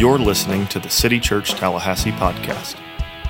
You're listening to the City Church Tallahassee podcast.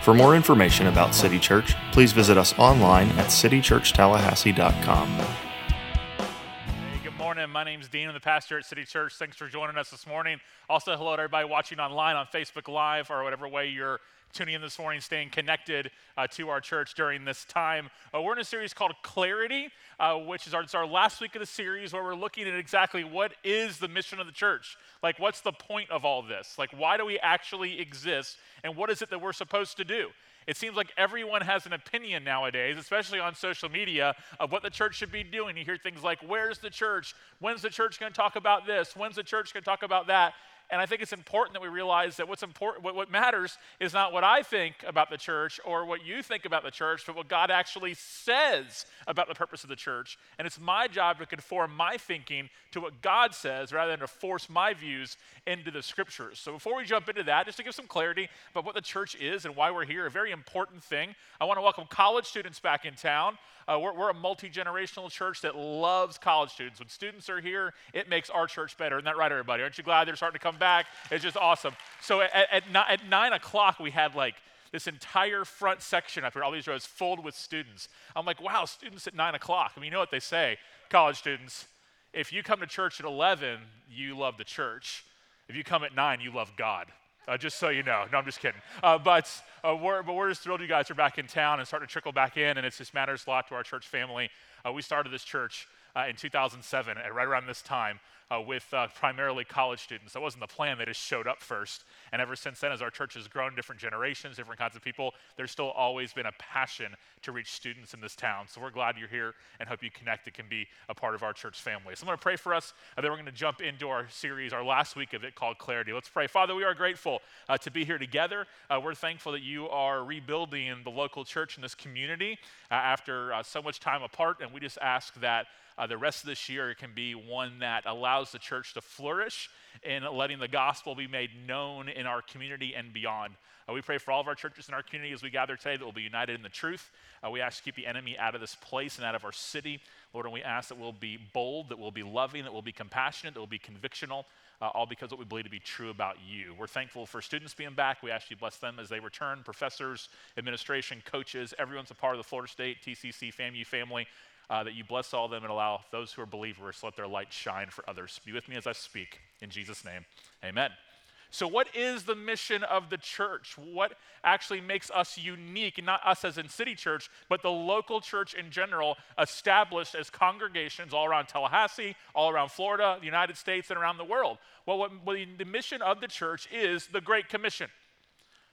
For more information about City Church, please visit us online at citychurchtallahassee.com. Hey, good morning. My name is Dean. I'm the pastor at City Church. Thanks for joining us this morning. Also, hello to everybody watching online on Facebook Live or whatever way you're tuning in this morning, staying connected uh, to our church during this time. Uh, we're in a series called Clarity, uh, which is our, our last week of the series where we're looking at exactly what is the mission of the church. Like, what's the point of all this? Like, why do we actually exist? And what is it that we're supposed to do? It seems like everyone has an opinion nowadays, especially on social media, of what the church should be doing. You hear things like, Where's the church? When's the church going to talk about this? When's the church going to talk about that? And I think it's important that we realize that what's important, what, what matters is not what I think about the church or what you think about the church, but what God actually says about the purpose of the church. And it's my job to conform my thinking to what God says rather than to force my views into the scriptures. So before we jump into that, just to give some clarity about what the church is and why we're here, a very important thing, I want to welcome college students back in town. Uh, we're, we're, a multi generational church that loves college students. When students are here, it makes our church better. Isn't that right, everybody? Aren't you glad they're starting to come back? It's just awesome. So at, at, at nine o'clock, we had like this entire front section up here, all these rows filled with students. I'm like, wow, students at nine o'clock. I mean, you know what they say, college students. If you come to church at 11, you love the church. If you come at nine, you love God. Uh, just so you know. No, I'm just kidding. Uh, but, uh, we're, but we're just thrilled you guys are back in town and starting to trickle back in, and it just matters a lot to our church family. Uh, we started this church uh, in 2007, right around this time uh, with uh, primarily college students. That wasn't the plan, they just showed up first. And ever since then, as our church has grown, different generations, different kinds of people, there's still always been a passion to reach students in this town. So we're glad you're here and hope you connect and can be a part of our church family. So I'm going to pray for us, and then we're going to jump into our series, our last week of it called Clarity. Let's pray. Father, we are grateful uh, to be here together. Uh, we're thankful that you are rebuilding the local church in this community uh, after uh, so much time apart, and we just ask that uh, the rest of this year can be one that allows the church to flourish in letting the gospel be made known in our community and beyond. Uh, we pray for all of our churches in our community as we gather today that we'll be united in the truth. Uh, we ask to keep the enemy out of this place and out of our city. Lord, and we ask that we'll be bold, that we'll be loving, that we'll be compassionate, that we'll be convictional, uh, all because what we believe to be true about you. We're thankful for students being back. We ask you bless them as they return, professors, administration, coaches, everyone's a part of the Florida State, TCC, FAMU family uh, that you bless all them and allow those who are believers to let their light shine for others. Be with me as I speak. In Jesus' name, amen. So, what is the mission of the church? What actually makes us unique, not us as in City Church, but the local church in general, established as congregations all around Tallahassee, all around Florida, the United States, and around the world? Well, what, what the mission of the church is the Great Commission.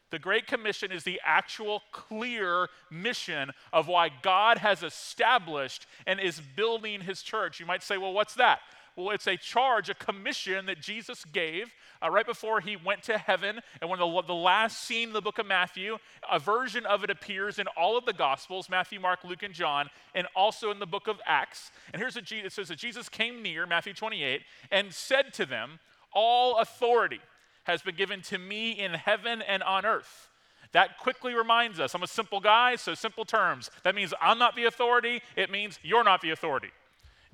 The Great Commission is the actual clear mission of why God has established and is building his church. You might say, well, what's that? Well, it's a charge, a commission that Jesus gave uh, right before he went to heaven. And when the, the last scene in the book of Matthew, a version of it appears in all of the Gospels Matthew, Mark, Luke, and John, and also in the book of Acts. And here's what Jesus says that Jesus came near, Matthew 28, and said to them, All authority has been given to me in heaven and on earth. That quickly reminds us I'm a simple guy, so simple terms. That means I'm not the authority, it means you're not the authority.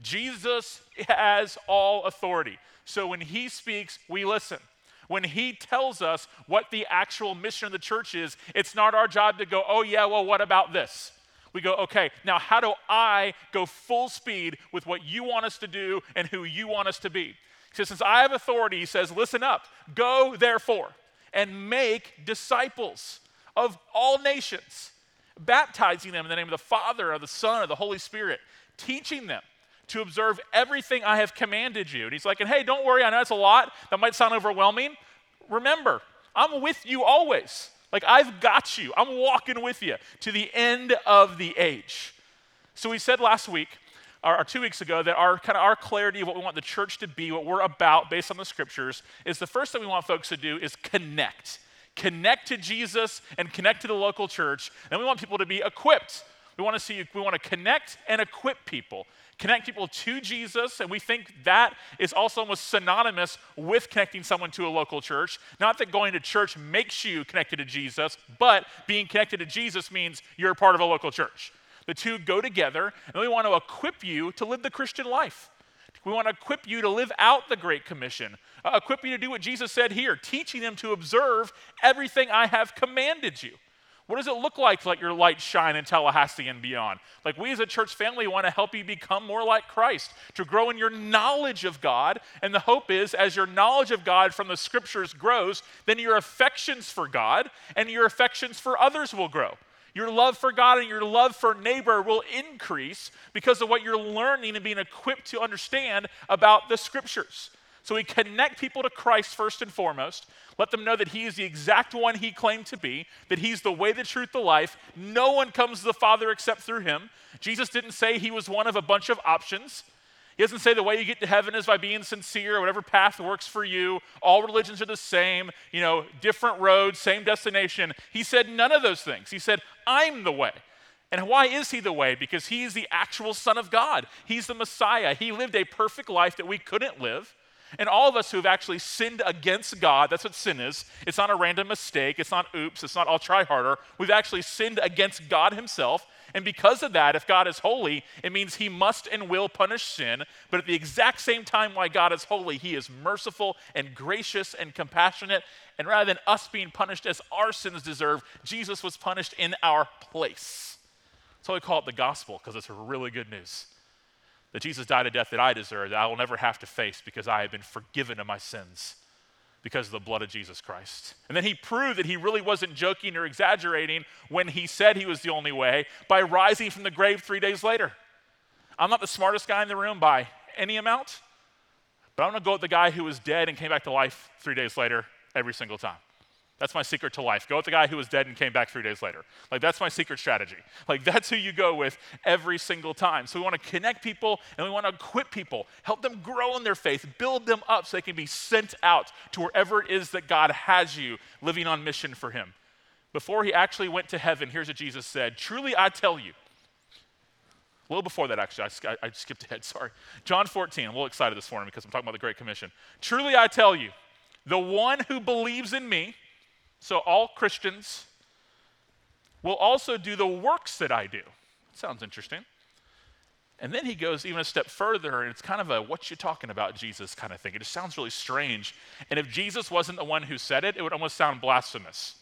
Jesus has all authority. So when he speaks, we listen. When he tells us what the actual mission of the church is, it's not our job to go, oh, yeah, well, what about this? We go, okay, now how do I go full speed with what you want us to do and who you want us to be? He says, Since I have authority, he says, Listen up, go therefore and make disciples of all nations, baptizing them in the name of the Father, of the Son, of the Holy Spirit, teaching them to observe everything I have commanded you. And he's like, and hey, don't worry, I know it's a lot. That might sound overwhelming. Remember, I'm with you always. Like, I've got you. I'm walking with you to the end of the age. So, we said last week or, or two weeks ago that our kind of our clarity of what we want the church to be, what we're about based on the scriptures, is the first thing we want folks to do is connect. Connect to Jesus and connect to the local church. And we want people to be equipped. We want to see, we want to connect and equip people. Connect people to Jesus, and we think that is also almost synonymous with connecting someone to a local church. Not that going to church makes you connected to Jesus, but being connected to Jesus means you're part of a local church. The two go together, and we want to equip you to live the Christian life. We want to equip you to live out the Great Commission, uh, equip you to do what Jesus said here, teaching them to observe everything I have commanded you. What does it look like to let your light shine in Tallahassee and beyond? Like, we as a church family want to help you become more like Christ, to grow in your knowledge of God. And the hope is, as your knowledge of God from the scriptures grows, then your affections for God and your affections for others will grow. Your love for God and your love for neighbor will increase because of what you're learning and being equipped to understand about the scriptures. So we connect people to Christ first and foremost, let them know that He is the exact one He claimed to be, that He's the way, the truth, the life. No one comes to the Father except through Him. Jesus didn't say He was one of a bunch of options. He doesn't say the way you get to heaven is by being sincere, whatever path works for you. All religions are the same, you know, different roads, same destination. He said none of those things. He said, I'm the way. And why is he the way? Because he is the actual Son of God. He's the Messiah. He lived a perfect life that we couldn't live. And all of us who have actually sinned against God, that's what sin is. It's not a random mistake. It's not oops. It's not I'll try harder. We've actually sinned against God Himself. And because of that, if God is holy, it means He must and will punish sin. But at the exact same time, why God is holy, He is merciful and gracious and compassionate. And rather than us being punished as our sins deserve, Jesus was punished in our place. So we call it the gospel because it's really good news that Jesus died a death that I deserve, that I will never have to face because I have been forgiven of my sins because of the blood of Jesus Christ. And then he proved that he really wasn't joking or exaggerating when he said he was the only way by rising from the grave three days later. I'm not the smartest guy in the room by any amount, but I'm gonna go with the guy who was dead and came back to life three days later every single time. That's my secret to life. Go with the guy who was dead and came back three days later. Like, that's my secret strategy. Like, that's who you go with every single time. So, we want to connect people and we want to equip people, help them grow in their faith, build them up so they can be sent out to wherever it is that God has you living on mission for Him. Before He actually went to heaven, here's what Jesus said Truly, I tell you, a little before that, actually, I, I skipped ahead, sorry. John 14, I'm a little excited this morning because I'm talking about the Great Commission. Truly, I tell you, the one who believes in me, so all Christians will also do the works that I do. Sounds interesting. And then he goes even a step further, and it's kind of a what you talking about, Jesus kind of thing. It just sounds really strange. And if Jesus wasn't the one who said it, it would almost sound blasphemous.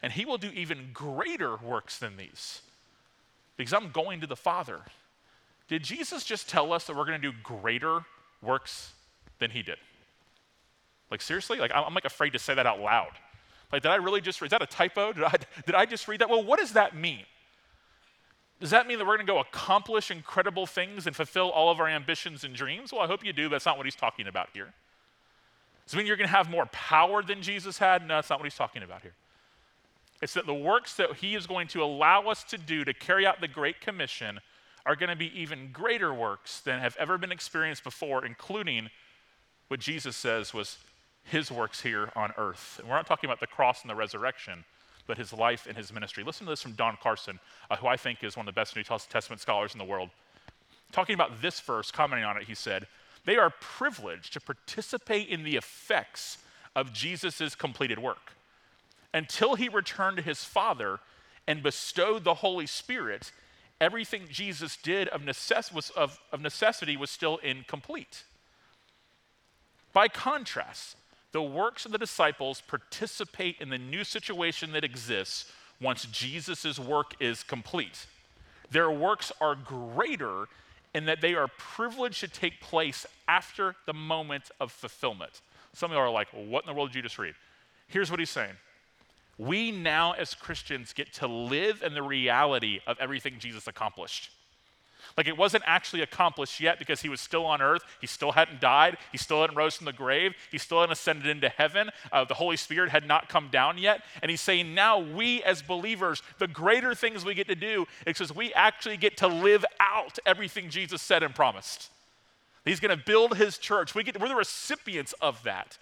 And he will do even greater works than these because I'm going to the Father. Did Jesus just tell us that we're going to do greater works than he did? Like, seriously? Like, I'm, like afraid to say that out loud. Like, did I really just, is that a typo? Did I, did I just read that? Well, what does that mean? Does that mean that we're going to go accomplish incredible things and fulfill all of our ambitions and dreams? Well, I hope you do. That's not what he's talking about here. Does it mean you're going to have more power than Jesus had? No, that's not what he's talking about here. It's that the works that he is going to allow us to do to carry out the Great Commission are going to be even greater works than have ever been experienced before, including what Jesus says was his works here on earth. And we're not talking about the cross and the resurrection, but his life and his ministry. Listen to this from Don Carson, uh, who I think is one of the best New Testament scholars in the world. Talking about this verse, commenting on it, he said, They are privileged to participate in the effects of Jesus' completed work. Until he returned to his Father and bestowed the Holy Spirit, everything Jesus did of, necess- was, of, of necessity was still incomplete. By contrast, the works of the disciples participate in the new situation that exists once Jesus' work is complete. Their works are greater in that they are privileged to take place after the moment of fulfillment. Some of you are like, what in the world did you just read? Here's what he's saying. We now, as Christians, get to live in the reality of everything Jesus accomplished. Like it wasn't actually accomplished yet because he was still on earth. He still hadn't died. He still hadn't rose from the grave. He still hadn't ascended into heaven. Uh, the Holy Spirit had not come down yet. And he's saying now we as believers, the greater things we get to do is because we actually get to live out everything Jesus said and promised. He's going to build his church. We get, we're the recipients of that.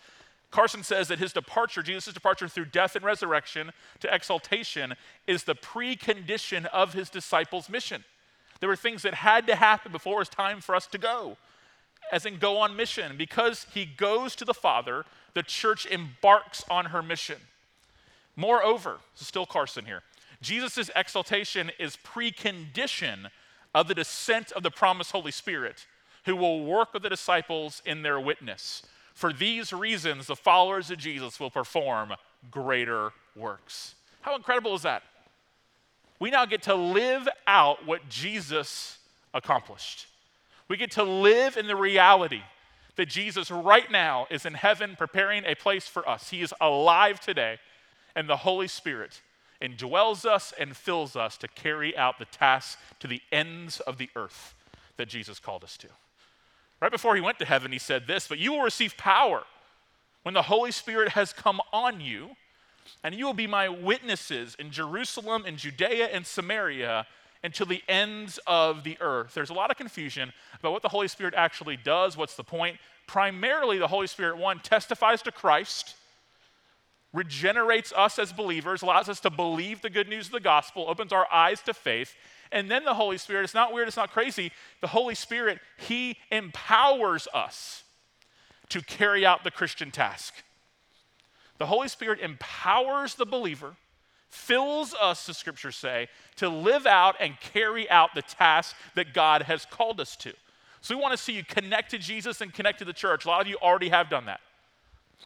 Carson says that his departure, Jesus' departure through death and resurrection to exaltation, is the precondition of his disciples' mission. There were things that had to happen before it was time for us to go, as in go on mission. Because he goes to the Father, the church embarks on her mission. Moreover, still Carson here, Jesus' exaltation is precondition of the descent of the promised Holy Spirit, who will work with the disciples in their witness. For these reasons, the followers of Jesus will perform greater works. How incredible is that? We now get to live out what Jesus accomplished. We get to live in the reality that Jesus right now is in heaven preparing a place for us. He is alive today, and the Holy Spirit indwells us and fills us to carry out the task to the ends of the earth that Jesus called us to. Right before he went to heaven, he said this, but you will receive power when the Holy Spirit has come on you, and you will be my witnesses in Jerusalem and Judea and Samaria until the ends of the earth. There's a lot of confusion about what the Holy Spirit actually does. What's the point? Primarily, the Holy Spirit, one, testifies to Christ, regenerates us as believers, allows us to believe the good news of the gospel, opens our eyes to faith. And then the Holy Spirit, it's not weird, it's not crazy. The Holy Spirit, He empowers us to carry out the Christian task. The Holy Spirit empowers the believer fills us, the scriptures say, to live out and carry out the task that God has called us to. So we want to see you connect to Jesus and connect to the church. A lot of you already have done that.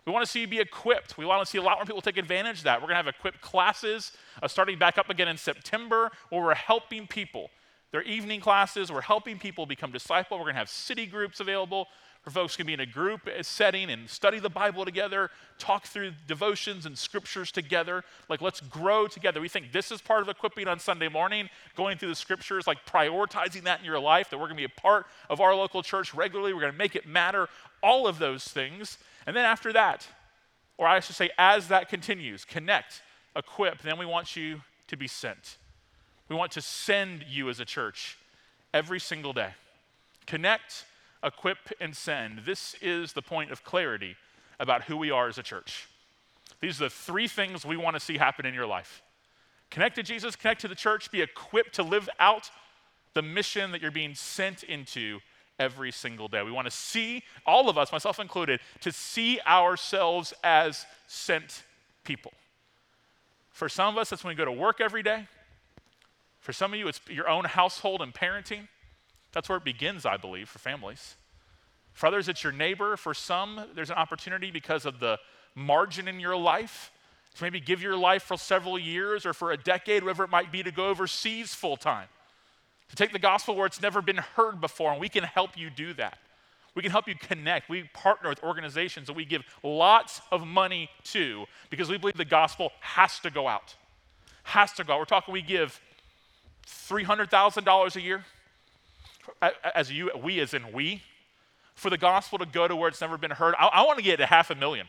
We want to see you be equipped. We want to see a lot more people take advantage of that. We're going to have equipped classes uh, starting back up again in September where we're helping people. They're evening classes. We're helping people become disciple. We're going to have city groups available folks can be in a group setting and study the Bible together, talk through devotions and scriptures together. Like, let's grow together. We think this is part of equipping on Sunday morning, going through the scriptures, like prioritizing that in your life, that we're going to be a part of our local church regularly. We're going to make it matter, all of those things. And then after that, or I should say, as that continues, connect, equip, then we want you to be sent. We want to send you as a church every single day. Connect, equip, and send. This is the point of clarity about who we are as a church. These are the three things we want to see happen in your life connect to Jesus, connect to the church, be equipped to live out the mission that you're being sent into every single day. We want to see, all of us, myself included, to see ourselves as sent people. For some of us, that's when we go to work every day. For some of you, it's your own household and parenting. That's where it begins, I believe, for families. For others, it's your neighbor. For some, there's an opportunity because of the margin in your life to maybe give your life for several years or for a decade, whatever it might be, to go overseas full time. To take the gospel where it's never been heard before, and we can help you do that. We can help you connect. We partner with organizations that we give lots of money to because we believe the gospel has to go out. Has to go out. We're talking we give $300,000 a year as you, we as in we, for the gospel to go to where it's never been heard. I, I want to get to half a million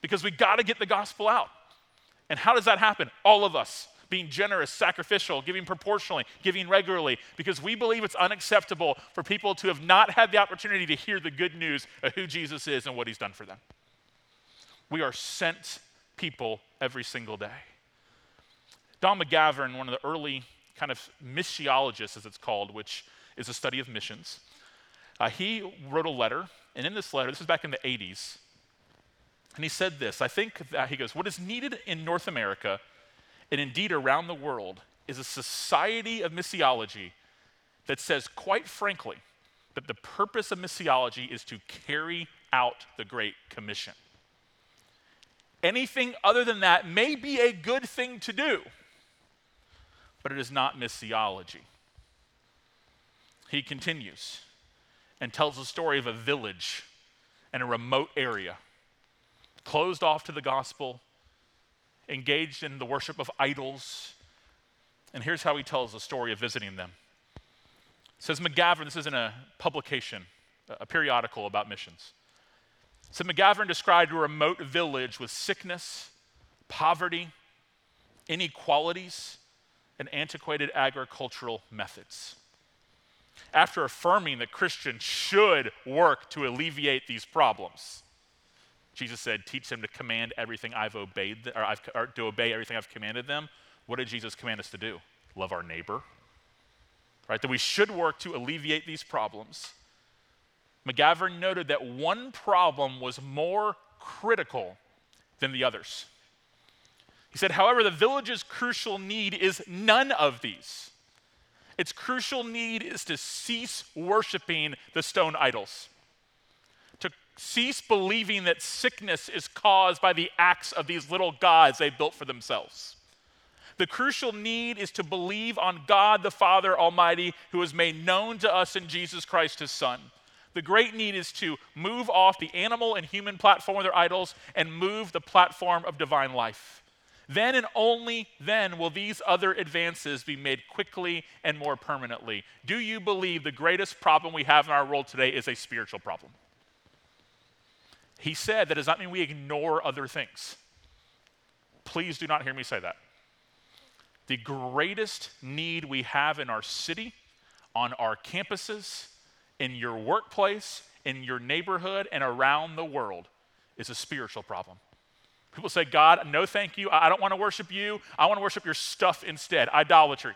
because we got to get the gospel out. And how does that happen? All of us being generous, sacrificial, giving proportionally, giving regularly, because we believe it's unacceptable for people to have not had the opportunity to hear the good news of who Jesus is and what he's done for them. We are sent people every single day. Don McGavran, one of the early kind of missiologists, as it's called, which is a study of missions, uh, he wrote a letter, and in this letter, this is back in the 80s, and he said this I think that he goes, What is needed in North America and indeed around the world is a society of missiology that says, quite frankly, that the purpose of missiology is to carry out the Great Commission. Anything other than that may be a good thing to do, but it is not missiology. He continues and tells the story of a village in a remote area, closed off to the gospel, engaged in the worship of idols. And here's how he tells the story of visiting them. It says McGavran, this is in a publication, a periodical about missions. So McGavran described a remote village with sickness, poverty, inequalities, and antiquated agricultural methods after affirming that Christians should work to alleviate these problems. Jesus said, Teach them to command everything I've obeyed, or, I've, or to obey everything I've commanded them. What did Jesus command us to do? Love our neighbor. Right? That we should work to alleviate these problems. McGavran noted that one problem was more critical than the others. He said, however, the village's crucial need is none of these. Its crucial need is to cease worshiping the stone idols, to cease believing that sickness is caused by the acts of these little gods they built for themselves. The crucial need is to believe on God the Father Almighty, who is made known to us in Jesus Christ, his Son. The great need is to move off the animal and human platform of their idols and move the platform of divine life. Then and only then will these other advances be made quickly and more permanently. Do you believe the greatest problem we have in our world today is a spiritual problem? He said that does not mean we ignore other things. Please do not hear me say that. The greatest need we have in our city, on our campuses, in your workplace, in your neighborhood, and around the world is a spiritual problem. People say, God, no thank you. I don't want to worship you. I want to worship your stuff instead. Idolatry.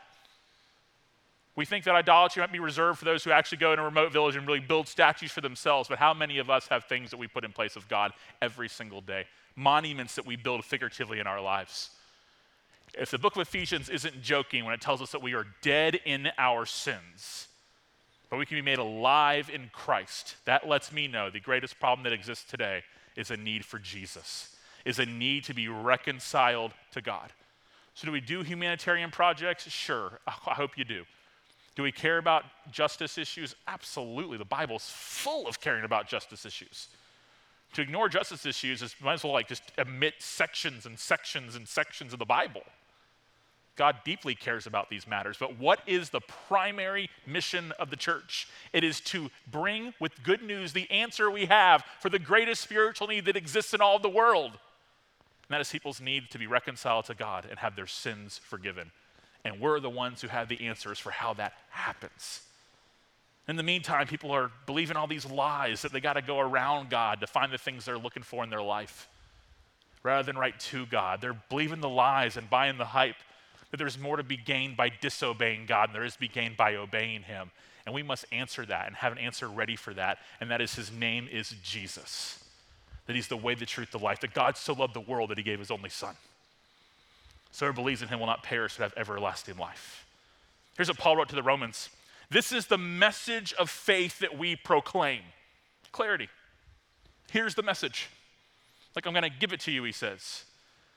We think that idolatry might be reserved for those who actually go in a remote village and really build statues for themselves, but how many of us have things that we put in place of God every single day? Monuments that we build figuratively in our lives. If the book of Ephesians isn't joking when it tells us that we are dead in our sins, but we can be made alive in Christ, that lets me know the greatest problem that exists today is a need for Jesus is a need to be reconciled to God. So, do we do humanitarian projects? Sure. I hope you do. Do we care about justice issues? Absolutely. The Bible's full of caring about justice issues. To ignore justice issues is might as well like just omit sections and sections and sections of the Bible. God deeply cares about these matters. But what is the primary mission of the church? It is to bring with good news the answer we have for the greatest spiritual need that exists in all of the world. And that is people's need to be reconciled to God and have their sins forgiven. And we're the ones who have the answers for how that happens. In the meantime, people are believing all these lies that they got to go around God to find the things they're looking for in their life rather than right to God. They're believing the lies and buying the hype that there's more to be gained by disobeying God than there is to be gained by obeying Him. And we must answer that and have an answer ready for that. And that is His name is Jesus that he's the way, the truth, the life, that God so loved the world that he gave his only son. So whoever believes in him will not perish but have everlasting life. Here's what Paul wrote to the Romans This is the message of faith that we proclaim. Clarity. Here's the message. Like, I'm going to give it to you, he says.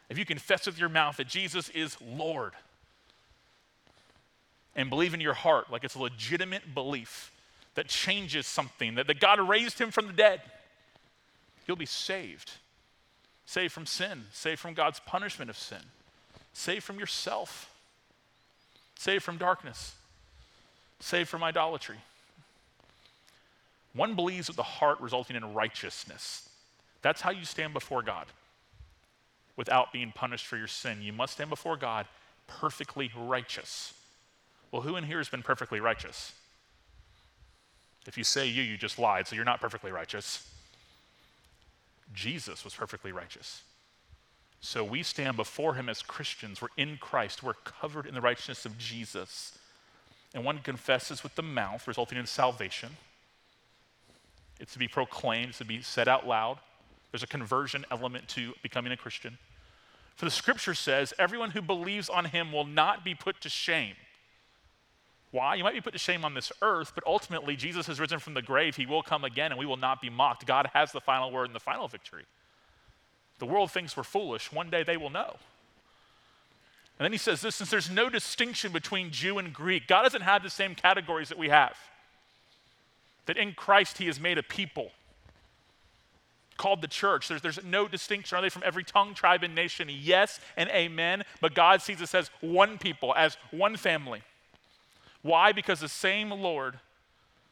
If you confess with your mouth that Jesus is Lord and believe in your heart, like it's a legitimate belief that changes something, that, that God raised him from the dead you'll be saved. Saved from sin, saved from God's punishment of sin, saved from yourself, saved from darkness, saved from idolatry. One believes with the heart, resulting in righteousness. That's how you stand before God without being punished for your sin. You must stand before God perfectly righteous. Well, who in here has been perfectly righteous? If you say you, you just lied, so you're not perfectly righteous. Jesus was perfectly righteous. So we stand before him as Christians. We're in Christ. We're covered in the righteousness of Jesus. And one confesses with the mouth, resulting in salvation. It's to be proclaimed, it's to be said out loud. There's a conversion element to becoming a Christian. For the scripture says, everyone who believes on him will not be put to shame. Why? You might be put to shame on this earth, but ultimately, Jesus has risen from the grave. He will come again, and we will not be mocked. God has the final word and the final victory. The world thinks we're foolish. One day they will know. And then he says this since there's no distinction between Jew and Greek, God doesn't have the same categories that we have. That in Christ he has made a people called the church. There's, there's no distinction. Are they from every tongue, tribe, and nation? Yes and amen. But God sees us as one people, as one family. Why? Because the same Lord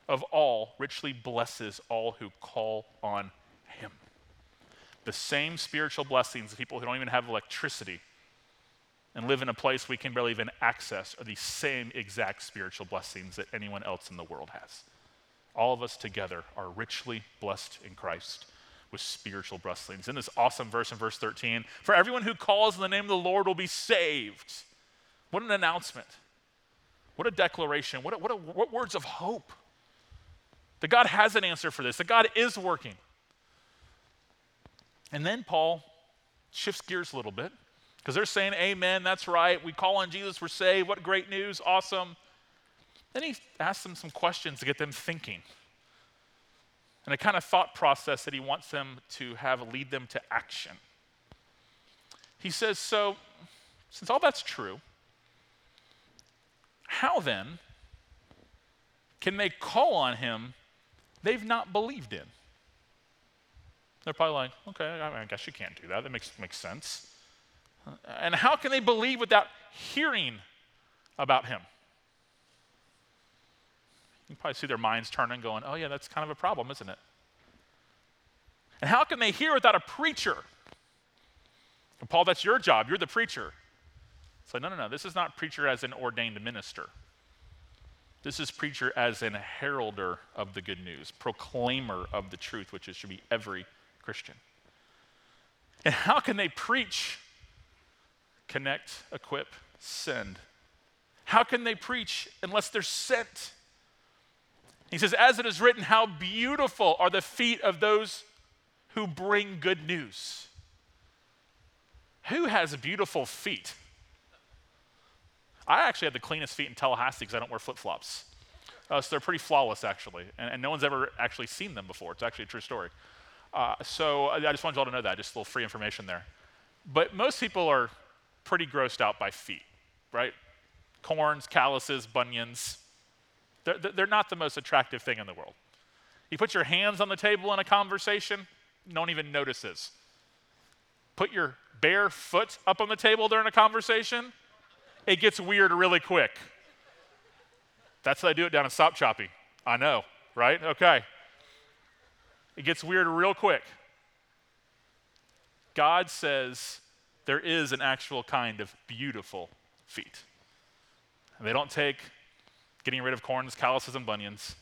of all richly blesses all who call on him. The same spiritual blessings of people who don't even have electricity and live in a place we can barely even access are the same exact spiritual blessings that anyone else in the world has. All of us together are richly blessed in Christ with spiritual blessings. In this awesome verse in verse 13, for everyone who calls in the name of the Lord will be saved. What an announcement. What a declaration. What, a, what, a, what words of hope. That God has an answer for this, that God is working. And then Paul shifts gears a little bit because they're saying, Amen, that's right. We call on Jesus, we're saved. What great news, awesome. Then he asks them some questions to get them thinking. And a kind of thought process that he wants them to have lead them to action. He says, So, since all that's true, how then can they call on him they've not believed in? They're probably like, okay, I, guess you can't do that. That makes, makes sense. And how can they believe without hearing about him? You probably see their minds turning, going, oh, yeah, that's kind of a problem, isn't it? And how can they hear without a preacher? And Paul, that's your job. You're the preacher. So, no, no, no. This is not preacher as an ordained minister. This is preacher as an heralder of the good news, proclaimer of the truth, which is, should be every Christian. And how can they preach, connect, equip, send? How can they preach unless they're sent? He says, As it is written, how beautiful are the feet of those who bring good news. Who has beautiful feet? I actually have the cleanest feet in Tallahassee because I don't wear flip flops. Uh, so they're pretty flawless, actually. And, and, no one's ever actually seen them before. It's actually a true story. Uh, so I just wanted y'all to know that, just a little free information there. But most people are pretty grossed out by feet, right? Corns, calluses, bunions. They're, they're not the most attractive thing in the world. You put your hands on the table in a conversation, no one even notices. Put your bare foot up on the table during a conversation, it gets weird really quick. That's how I do it down in Sopchoppy. I know, right? Okay. It gets weird real quick. God says there is an actual kind of beautiful feet. And they don't take getting rid of corns, calluses, and bunions.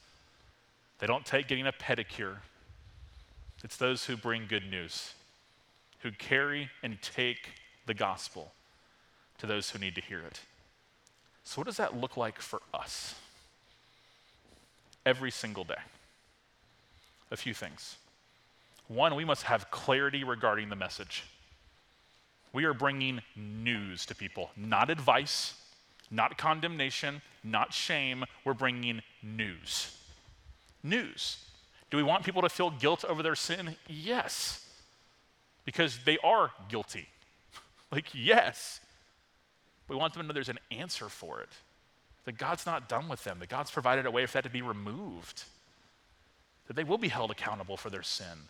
They don't take getting a pedicure. It's those who bring good news, who carry and take the gospel to those who need to hear it. So, what does that look like for us? Every single day. A few things. One, we must have clarity regarding the message. We are bringing news to people, not advice, not condemnation, not shame. We're bringing news. News. Do we want people to feel guilt over their sin? Yes, because they are guilty. like, yes. We want them to know there's an answer for it, that God's not done with them, that God's provided a way for that to be removed, that they will be held accountable for their sin,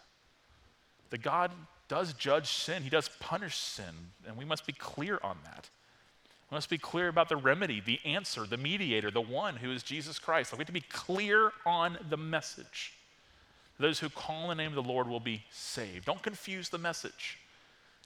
that God does judge sin, He does punish sin, and we must be clear on that. We must be clear about the remedy, the answer, the mediator, the one who is Jesus Christ. we have to be clear on the message. Those who call in the name of the Lord will be saved. Don't confuse the message.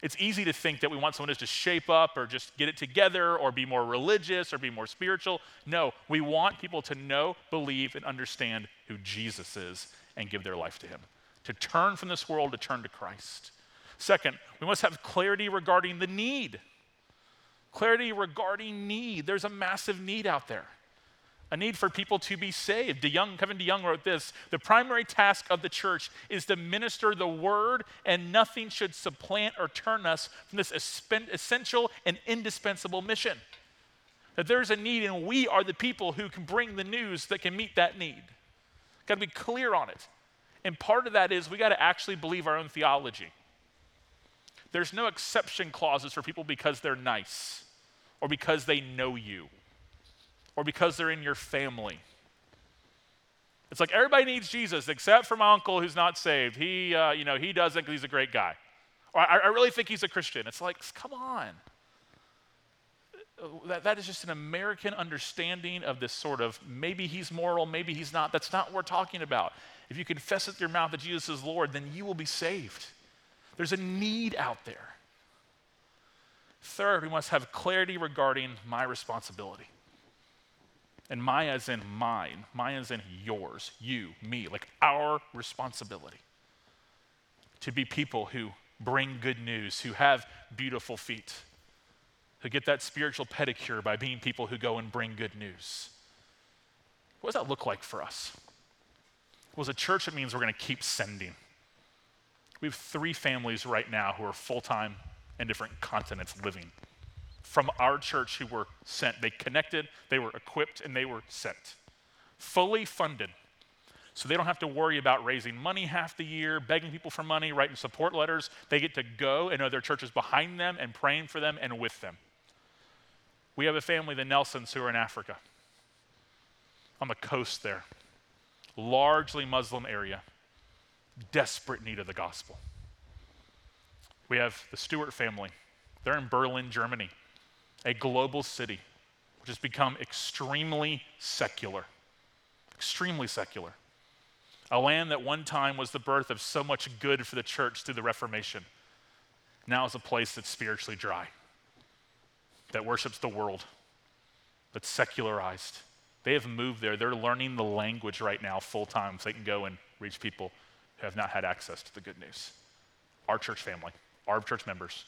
It's easy to think that we want someone just to shape up or just get it together or be more religious or be more spiritual. No, we want people to know, believe, and understand who Jesus is and give their life to him. To turn from this world, to turn to Christ. Second, we must have clarity regarding the need. Clarity regarding need. There's a massive need out there a need for people to be saved. DeYoung, Kevin DeYoung wrote this The primary task of the church is to minister the word, and nothing should supplant or turn us from this essential and indispensable mission. That there's a need, and we are the people who can bring the news that can meet that need. Got to be clear on it. And part of that is we got to actually believe our own theology. There's no exception clauses for people because they're nice or because they know you or because they're in your family. It's like everybody needs Jesus except for my uncle who's not saved. He, uh, you know, he doesn't because he's a great guy. Or I, I, really think he's a Christian. It's like, come on. That, that is just an American understanding of this sort of maybe he's moral, maybe he's not. That's not what we're talking about. If you confess with your mouth that Jesus is Lord, then you will be saved. There's a need out there. Third, we must have clarity regarding my responsibility. And my as in mine, mine as in yours, you, me, like our responsibility to be people who bring good news, who have beautiful feet, who get that spiritual pedicure by being people who go and bring good news. What does that look like for us? Well, as a church, it means we're going to keep sending. We have three families right now who are full time in different continents living from our church who were sent. They connected, they were equipped, and they were sent. fully funded. So they don't have to worry about raising money half the year, begging people for money, writing support letters. They get to go and know their church is behind them and praying for them and with them. We have a family, the Nelsons, who are in Africa, on the coast there, largely Muslim area, desperate need of the gospel. We have the Stewart family. They're in Berlin, Germany, a global city which has become extremely secular. Extremely secular. A land that one time was the birth of so much good for the church through the Reformation, now is a place that's spiritually dry, that worships the world, that's secularized. They have moved there. They're learning the language right now full time so they can go and reach people who have not had access to the good news. Our church family, our church members.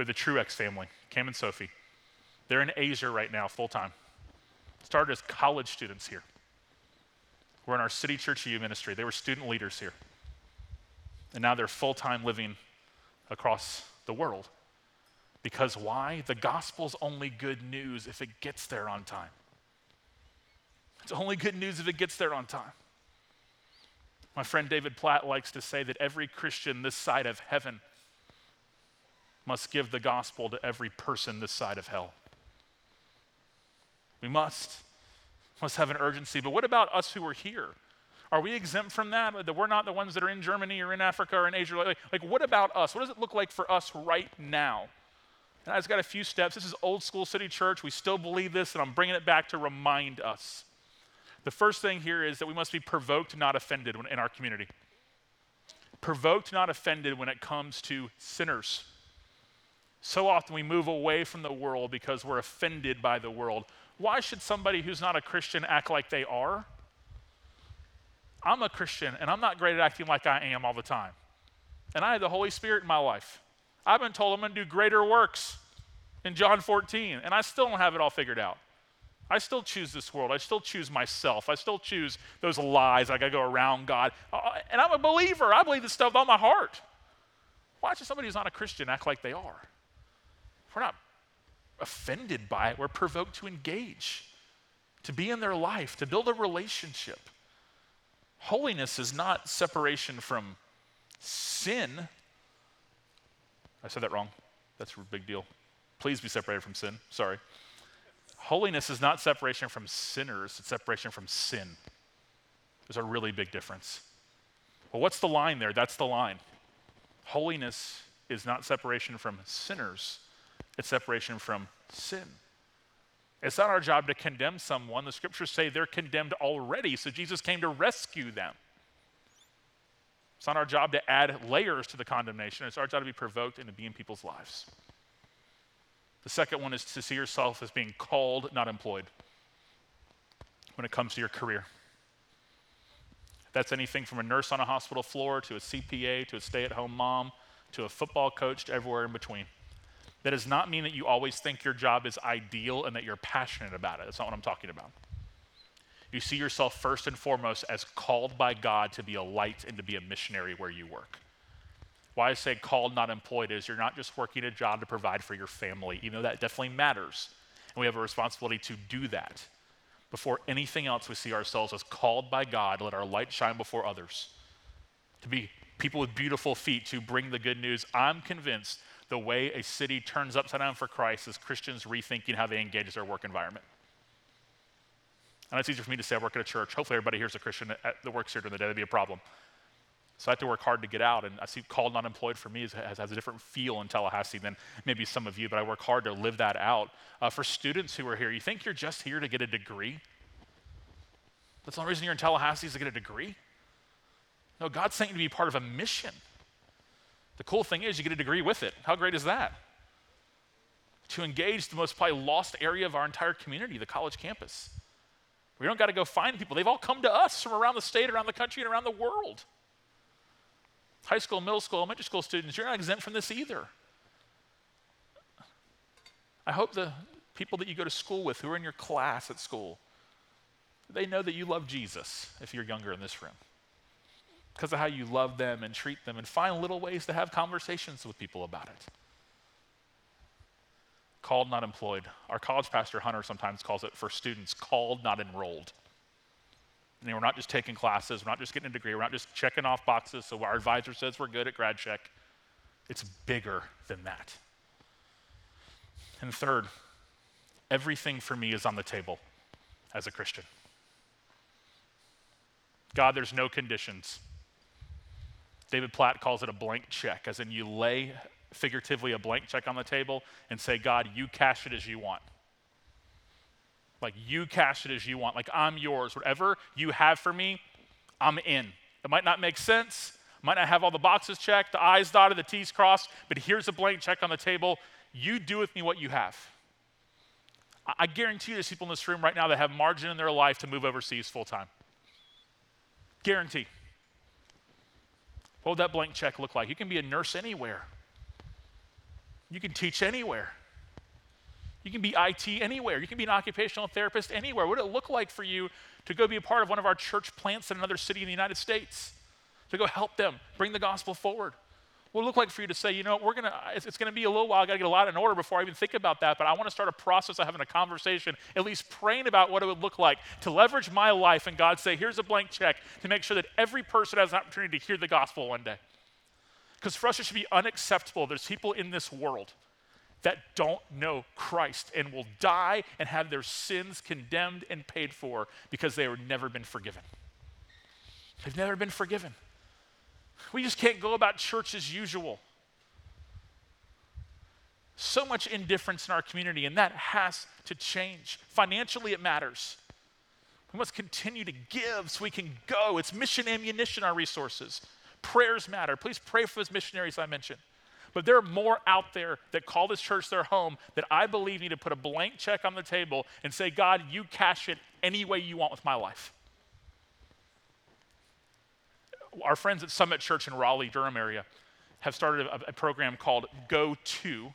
With the Truex family, Cam and Sophie. They're in Asia right now, full time. Started as college students here. We're in our City Church U ministry. They were student leaders here. And now they're full time living across the world. Because why? The gospel's only good news if it gets there on time. It's only good news if it gets there on time. My friend David Platt likes to say that every Christian this side of heaven must give the gospel to every person this side of hell. We must. Must have an urgency. But what about us who are here? Are we exempt from that? That we're not the ones that are in Germany or in Africa or in Asia? Like, like what about us? What does it look like for us right now? And I've got a few steps. This is old school city church. We still believe this, and I'm bringing it back to remind us. The first thing here is that we must be provoked, not offended in our community. Provoked, not offended when it comes to sinners. So often we move away from the world because we're offended by the world. Why should somebody who's not a Christian act like they are? I'm a Christian and I'm not great at acting like I am all the time. And I have the Holy Spirit in my life. I've been told I'm going to do greater works in John 14, and I still don't have it all figured out. I still choose this world. I still choose myself. I still choose those lies. I got to go around God. Uh, and I'm a believer. I believe this stuff all my heart. Why should somebody who's not a Christian act like they are? We're not offended by it. We're provoked to engage, to be in their life, to build a relationship. Holiness is not separation from sin. I said that wrong. That's a big deal. Please be separated from sin. Sorry. Holiness is not separation from sinners, it's separation from sin. There's a really big difference. Well, what's the line there? That's the line. Holiness is not separation from sinners, it's separation from sin. It's not our job to condemn someone. The scriptures say they're condemned already, so Jesus came to rescue them. It's not our job to add layers to the condemnation. It's our job to be provoked and to be in people's lives. The second one is to see yourself as being called, not employed, when it comes to your career. That's anything from a nurse on a hospital floor to a CPA to a stay at home mom to a football coach to everywhere in between. That does not mean that you always think your job is ideal and that you're passionate about it. That's not what I'm talking about. You see yourself first and foremost as called by God to be a light and to be a missionary where you work. Why I say called, not employed, is you're not just working a job to provide for your family, even though that definitely matters. And we have a responsibility to do that. Before anything else, we see ourselves as called by God to let our light shine before others, to be people with beautiful feet to bring the good news. I'm convinced the way a city turns upside down for Christ is Christians rethinking how they engage their work environment. And it's easier for me to say I work at a church. Hopefully, everybody here's a Christian that works here during the day. That'd be a problem. So I have to work hard to get out. And I see called not employed for me has, has a different feel in Tallahassee than maybe some of you, but I work hard to live that out. Uh, for students who are here, you think you're just here to get a degree? That's the only reason you're in Tallahassee is to get a degree? No, God's saying you to be part of a mission. The cool thing is you get a degree with it. How great is that? To engage the most probably lost area of our entire community, the college campus. We don't got to go find people. They've all come to us from around the state, around the country, and around the world high school, middle school, elementary school students, you're not exempt from this either. I hope the people that you go to school with who are in your class at school, they know that you love Jesus if you're younger in this room. Because of how you love them and treat them and find little ways to have conversations with people about it. called, not employed. Our college pastor, Hunter, sometimes calls it for students called, not enrolled. I mean, we're not just taking classes, we're not just getting a degree, we're not just checking off boxes so our advisor says we're good at grad check. It's bigger than that. And third, everything for me is on the table as a Christian. God, there's no conditions. David Platt calls it a blank check, as in you lay figuratively a blank check on the table and say, God, you cash it as you want. Like you cash it as you want. Like I'm yours. Whatever you have for me, I'm in. It might not make sense, might not have all the boxes checked, the I's dotted, the T's crossed, but here's a blank check on the table. You do with me what you have. I guarantee you there's people in this room right now that have margin in their life to move overseas full time. Guarantee. What would that blank check look like? You can be a nurse anywhere. You can teach anywhere. You can be IT anywhere. You can be an occupational therapist anywhere. What would it look like for you to go be a part of one of our church plants in another city in the United States? To go help them, bring the gospel forward? It look like for you to say, you know, we're gonna, it's, it's gonna be a little while, I gotta get a lot in order before I even think about that, but I wanna start a process of having a conversation, at least praying about what it would look like to leverage my life and God say, here's a blank check to make sure that every person has an opportunity to hear the gospel one day. Because for us, it should be unacceptable. There's people in this world that don't know Christ and will die and have their sins condemned and paid for because they have never been forgiven. They've never been forgiven. We just can't go about church as usual. So much indifference in our community, and that has to change. Financially, it matters. We must continue to give so we can go. It's mission ammunition, our resources. Prayers matter. Please pray for those missionaries I mentioned. But there are more out there that call this church their home that I believe need to put a blank check on the table and say, God, you cash it any way you want with my life. Our friends at Summit Church in Raleigh, Durham area have started a, a program called Go To.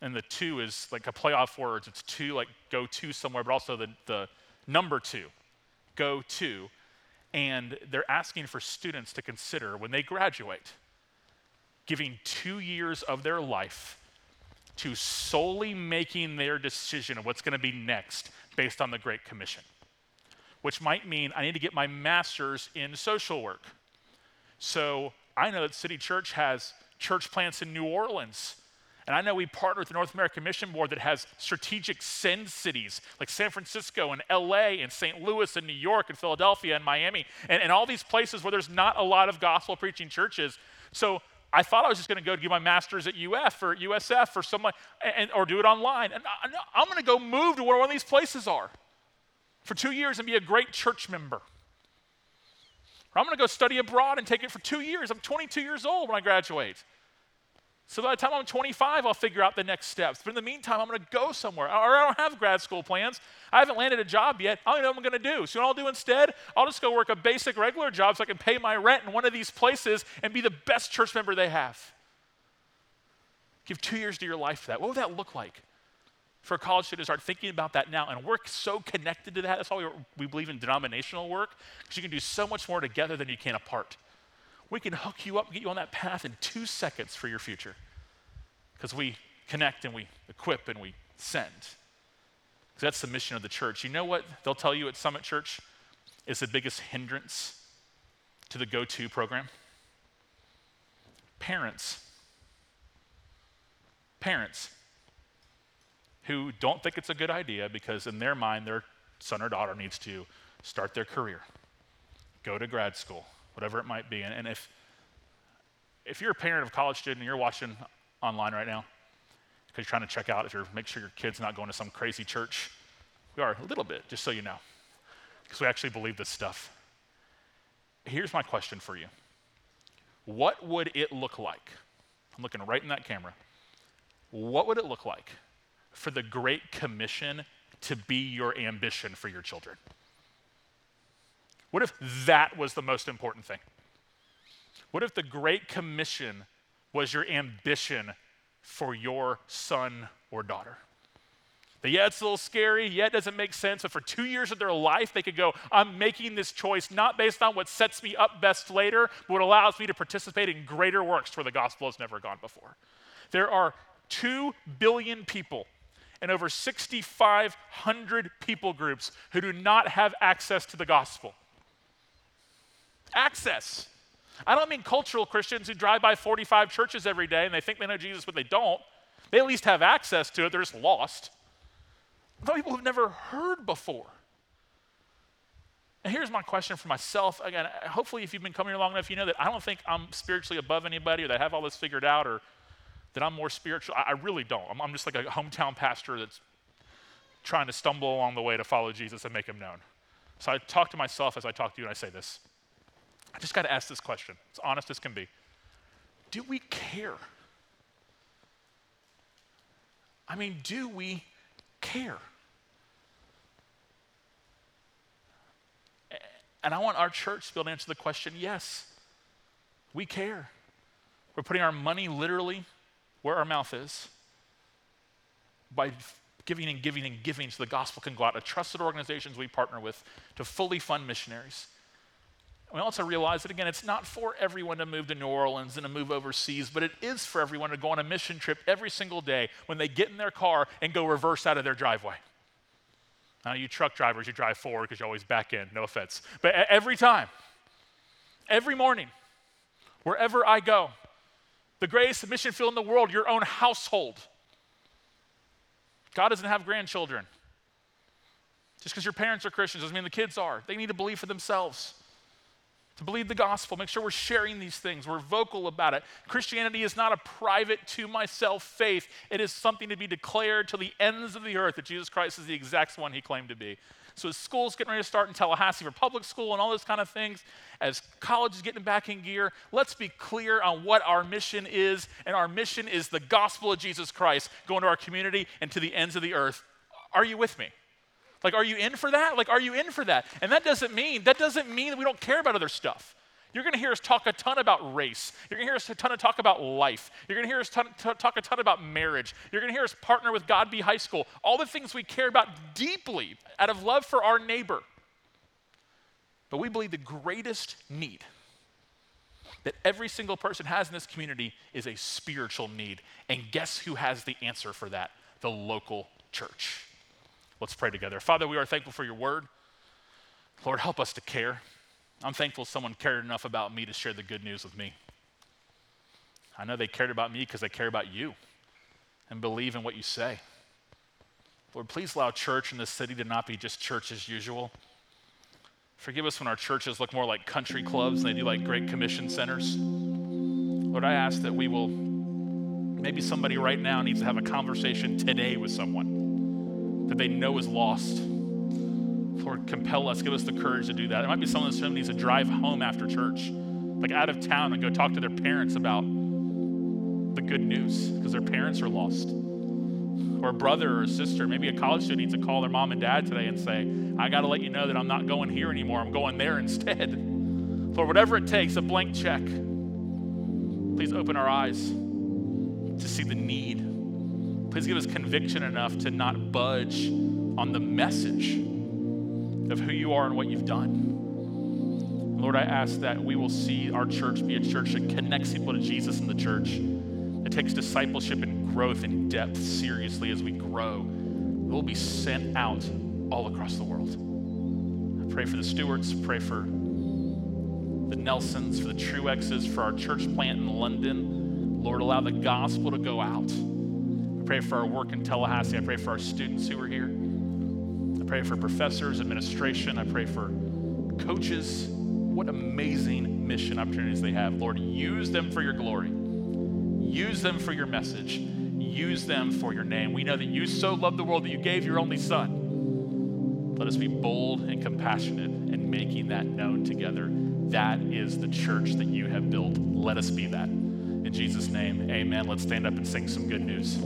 And the two is like a play off words. It's two, like go to somewhere, but also the, the number two, go to. And they're asking for students to consider when they graduate giving two years of their life to solely making their decision of what's going to be next based on the Great Commission, which might mean I need to get my master's in social work. So I know that City Church has church plants in New Orleans. And I know we partner with the North American Mission Board that has strategic send cities like San Francisco and LA and St. Louis and New York and Philadelphia and Miami and, and all these places where there's not a lot of gospel preaching churches. So I thought I was just going to go get my master's at UF or USF or someone, and, or do it online. And I, am going to go move to where one of these places are for two years and be a great church member. Or I'm going to go study abroad and take it for two years. I'm 22 years old when I graduate. So by the time I'm 25, I'll figure out the next steps. But in the meantime, I'm going to go somewhere. Or I don't have grad school plans. I haven't landed a job yet. I don't know what I'm going to do. So what I'll do instead, I'll just go work a basic regular job so I can pay my rent in one of these places and be the best church member they have. Give two years to your life for that. What would that look like? For college student to start thinking about that now and work so connected to that. That's why we, we believe in denominational work, because you can do so much more together than you can apart we can hook you up, get you on that path in two seconds for your future. Because we connect and we equip and we send. Because that's the mission of the church. You know what they'll tell you at Summit Church is the biggest hindrance to the go to program? Parents. Parents who don't think it's a good idea because, in their mind, their son or daughter needs to start their career, go to grad school, whatever it might be. And, and if, if you're a parent of a college student and you're watching online right now, because you're trying to check out if you're make sure your kid's not going to some crazy church, we are a little bit, just so you know, because we actually believe this stuff. Here's my question for you What would it look like? I'm looking right in that camera. What would it look like for the Great Commission to be your ambition for your children? What if that was the most important thing? What if the Great Commission was your ambition for your son or daughter? That yeah, it's a little scary, yeah, it doesn't make sense, but for two years of their life, they could go, I'm making this choice not based on what sets me up best later, but what allows me to participate in greater works where the gospel has never gone before. There are two billion people in over 6,500 people groups who do not have access to the gospel. Access. I don't mean cultural Christians who drive by 45 churches every day and they think they know Jesus, but they don't. They at least have access to it, they're just lost. Some people who've never heard before. And here's my question for myself. Again, hopefully, if you've been coming here long enough, you know that I don't think I'm spiritually above anybody or that I have all this figured out or that I'm more spiritual. I, I really don't. I'm, I'm just like a hometown pastor that's trying to stumble along the way to follow Jesus and make him known. So I talk to myself as I talk to you and I say this. I just got to ask this question, as honest as can be. Do we care? I mean, do we care? And I want our church to be able to answer the question yes, we care. We're putting our money literally where our mouth is by giving and giving and giving so the gospel can go out to trusted organizations we partner with to fully fund missionaries. We also realize that, again, it's not for everyone to move to New Orleans and to move overseas, but it is for everyone to go on a mission trip every single day when they get in their car and go reverse out of their driveway. Now, you truck drivers, you drive forward because you always back in, no offense. But every time, every morning, wherever I go, the greatest mission field in the world, your own household. God doesn't have grandchildren. Just because your parents are Christians doesn't mean the kids are. They need to believe for themselves to believe the gospel, make sure we're sharing these things, we're vocal about it. Christianity is not a private to myself faith, it is something to be declared to the ends of the earth that Jesus Christ is the exact one he claimed to be. So, as school's getting ready to start in Tallahassee for public school and all those kind of things, as college is getting back in gear, let's be clear on what our mission is. And our mission is the gospel of Jesus Christ going to our community and to the ends of the earth. Are you with me? Like, are you in for that? Like, are you in for that? And that doesn't mean, that doesn't mean that we don't care about other stuff. You're going to hear us talk a ton about race. You're going to hear us a ton of talk about life. You're going to hear us ton, t- talk a ton about marriage. You're going to hear us partner with Godby High School. All the things we care about deeply out of love for our neighbor. But we believe the greatest need that every single person has in this community is a spiritual need. And guess who has the answer for that? The local church. Let's pray together. Father, we are thankful for your word. Lord, help us to care. I'm thankful someone cared enough about me to share the good news with me. I know they cared about me because they care about you and believe in what you say. Lord, please allow church in this city to not be just church as usual. Forgive us when our churches look more like country clubs and they do like great commission centers. Lord, I ask that we will, maybe somebody right now needs to have a conversation today with someone that they know is lost. Lord, compel us, give us the courage to do that. It might be someone that needs to drive home after church, like out of town, and go talk to their parents about the good news because their parents are lost. Or a brother or a sister, maybe a college student needs to call their mom and dad today and say, I got to let you know that I'm not going here anymore. I'm going there instead. Lord, whatever it takes, a blank check. Please open our eyes to see the need Please give us conviction enough to not budge on the message of who you are and what you've done. Lord, I ask that we will see our church be a church that connects people to Jesus in the church, that takes discipleship and growth and depth seriously as we grow. We'll be sent out all across the world. I pray for the stewards, pray for the Nelsons, for the Truexes, for our church plant in London. Lord, allow the gospel to go out. I pray for our work in Tallahassee. I pray for our students who are here. I pray for professors, administration. I pray for coaches. What amazing mission opportunities they have. Lord, use them for your glory. Use them for your message. Use them for your name. We know that you so loved the world that you gave your only son. Let us be bold and compassionate in making that known together. That is the church that you have built. Let us be that. In Jesus' name, amen. Let's stand up and sing some good news.